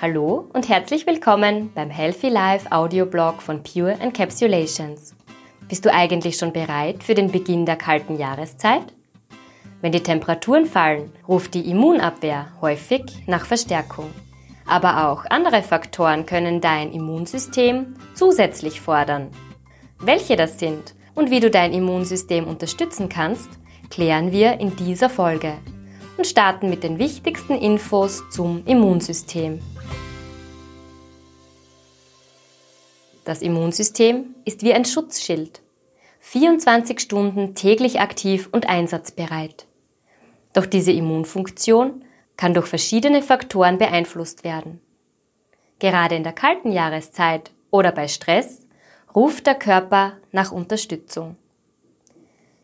Hallo und herzlich willkommen beim Healthy Life Audioblog von Pure Encapsulations. Bist du eigentlich schon bereit für den Beginn der kalten Jahreszeit? Wenn die Temperaturen fallen, ruft die Immunabwehr häufig nach Verstärkung. Aber auch andere Faktoren können dein Immunsystem zusätzlich fordern. Welche das sind und wie du dein Immunsystem unterstützen kannst, klären wir in dieser Folge und starten mit den wichtigsten Infos zum Immunsystem. Das Immunsystem ist wie ein Schutzschild. 24 Stunden täglich aktiv und einsatzbereit. Doch diese Immunfunktion kann durch verschiedene Faktoren beeinflusst werden. Gerade in der kalten Jahreszeit oder bei Stress ruft der Körper nach Unterstützung.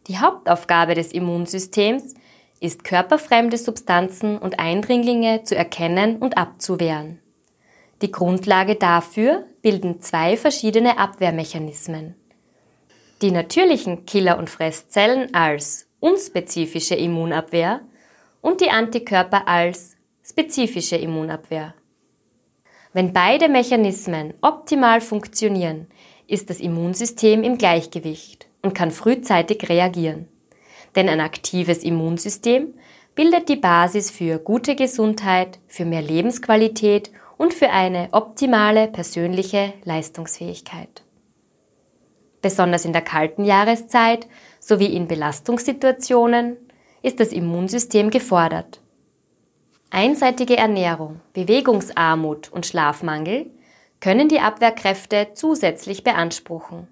Die Hauptaufgabe des Immunsystems ist körperfremde Substanzen und Eindringlinge zu erkennen und abzuwehren. Die Grundlage dafür bilden zwei verschiedene Abwehrmechanismen. Die natürlichen Killer- und Fresszellen als unspezifische Immunabwehr und die Antikörper als spezifische Immunabwehr. Wenn beide Mechanismen optimal funktionieren, ist das Immunsystem im Gleichgewicht und kann frühzeitig reagieren. Denn ein aktives Immunsystem bildet die Basis für gute Gesundheit, für mehr Lebensqualität und für eine optimale persönliche Leistungsfähigkeit. Besonders in der kalten Jahreszeit sowie in Belastungssituationen ist das Immunsystem gefordert. Einseitige Ernährung, Bewegungsarmut und Schlafmangel können die Abwehrkräfte zusätzlich beanspruchen.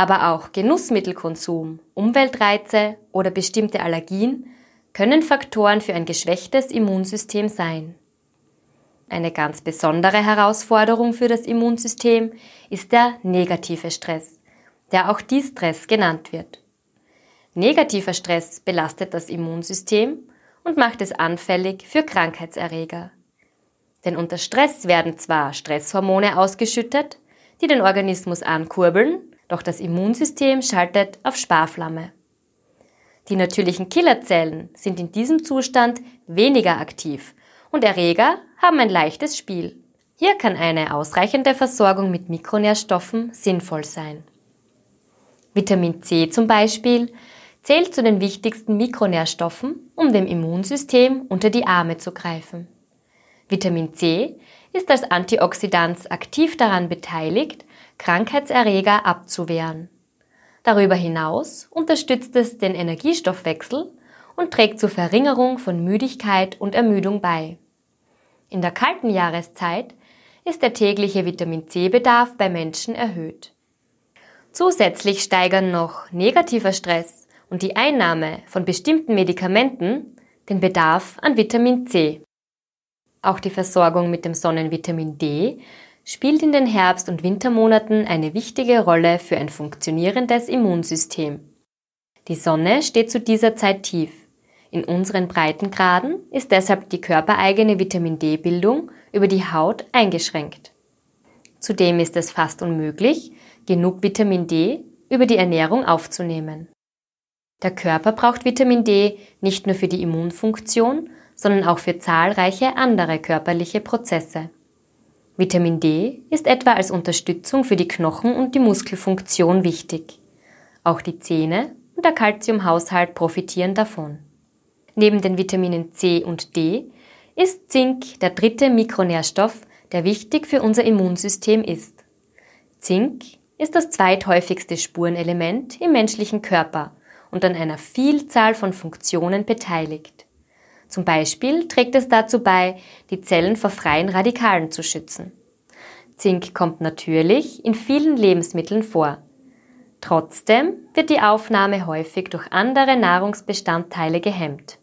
Aber auch Genussmittelkonsum, Umweltreize oder bestimmte Allergien können Faktoren für ein geschwächtes Immunsystem sein. Eine ganz besondere Herausforderung für das Immunsystem ist der negative Stress, der auch Distress genannt wird. Negativer Stress belastet das Immunsystem und macht es anfällig für Krankheitserreger. Denn unter Stress werden zwar Stresshormone ausgeschüttet, die den Organismus ankurbeln, doch das Immunsystem schaltet auf Sparflamme. Die natürlichen Killerzellen sind in diesem Zustand weniger aktiv und Erreger haben ein leichtes Spiel. Hier kann eine ausreichende Versorgung mit Mikronährstoffen sinnvoll sein. Vitamin C zum Beispiel zählt zu den wichtigsten Mikronährstoffen, um dem Immunsystem unter die Arme zu greifen. Vitamin C ist als Antioxidant aktiv daran beteiligt, Krankheitserreger abzuwehren. Darüber hinaus unterstützt es den Energiestoffwechsel und trägt zur Verringerung von Müdigkeit und Ermüdung bei. In der kalten Jahreszeit ist der tägliche Vitamin C-Bedarf bei Menschen erhöht. Zusätzlich steigern noch negativer Stress und die Einnahme von bestimmten Medikamenten den Bedarf an Vitamin C. Auch die Versorgung mit dem Sonnenvitamin D spielt in den Herbst- und Wintermonaten eine wichtige Rolle für ein funktionierendes Immunsystem. Die Sonne steht zu dieser Zeit tief. In unseren Breitengraden ist deshalb die körpereigene Vitamin D-Bildung über die Haut eingeschränkt. Zudem ist es fast unmöglich, genug Vitamin D über die Ernährung aufzunehmen. Der Körper braucht Vitamin D nicht nur für die Immunfunktion, sondern auch für zahlreiche andere körperliche Prozesse. Vitamin D ist etwa als Unterstützung für die Knochen- und die Muskelfunktion wichtig. Auch die Zähne und der Kalziumhaushalt profitieren davon. Neben den Vitaminen C und D ist Zink der dritte Mikronährstoff, der wichtig für unser Immunsystem ist. Zink ist das zweithäufigste Spurenelement im menschlichen Körper und an einer Vielzahl von Funktionen beteiligt. Zum Beispiel trägt es dazu bei, die Zellen vor freien Radikalen zu schützen. Zink kommt natürlich in vielen Lebensmitteln vor. Trotzdem wird die Aufnahme häufig durch andere Nahrungsbestandteile gehemmt.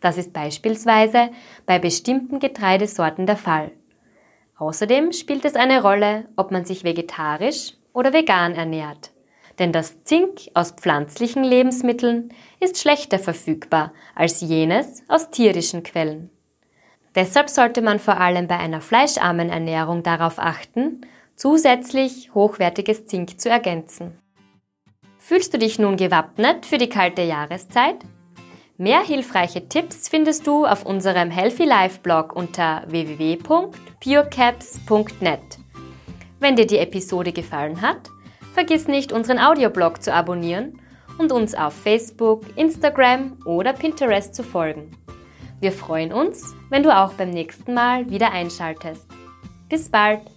Das ist beispielsweise bei bestimmten Getreidesorten der Fall. Außerdem spielt es eine Rolle, ob man sich vegetarisch oder vegan ernährt. Denn das Zink aus pflanzlichen Lebensmitteln ist schlechter verfügbar als jenes aus tierischen Quellen. Deshalb sollte man vor allem bei einer fleischarmen Ernährung darauf achten, zusätzlich hochwertiges Zink zu ergänzen. Fühlst du dich nun gewappnet für die kalte Jahreszeit? Mehr hilfreiche Tipps findest du auf unserem Healthy Life Blog unter www.purecaps.net. Wenn dir die Episode gefallen hat, vergiss nicht, unseren Audioblog zu abonnieren und uns auf Facebook, Instagram oder Pinterest zu folgen. Wir freuen uns, wenn du auch beim nächsten Mal wieder einschaltest. Bis bald!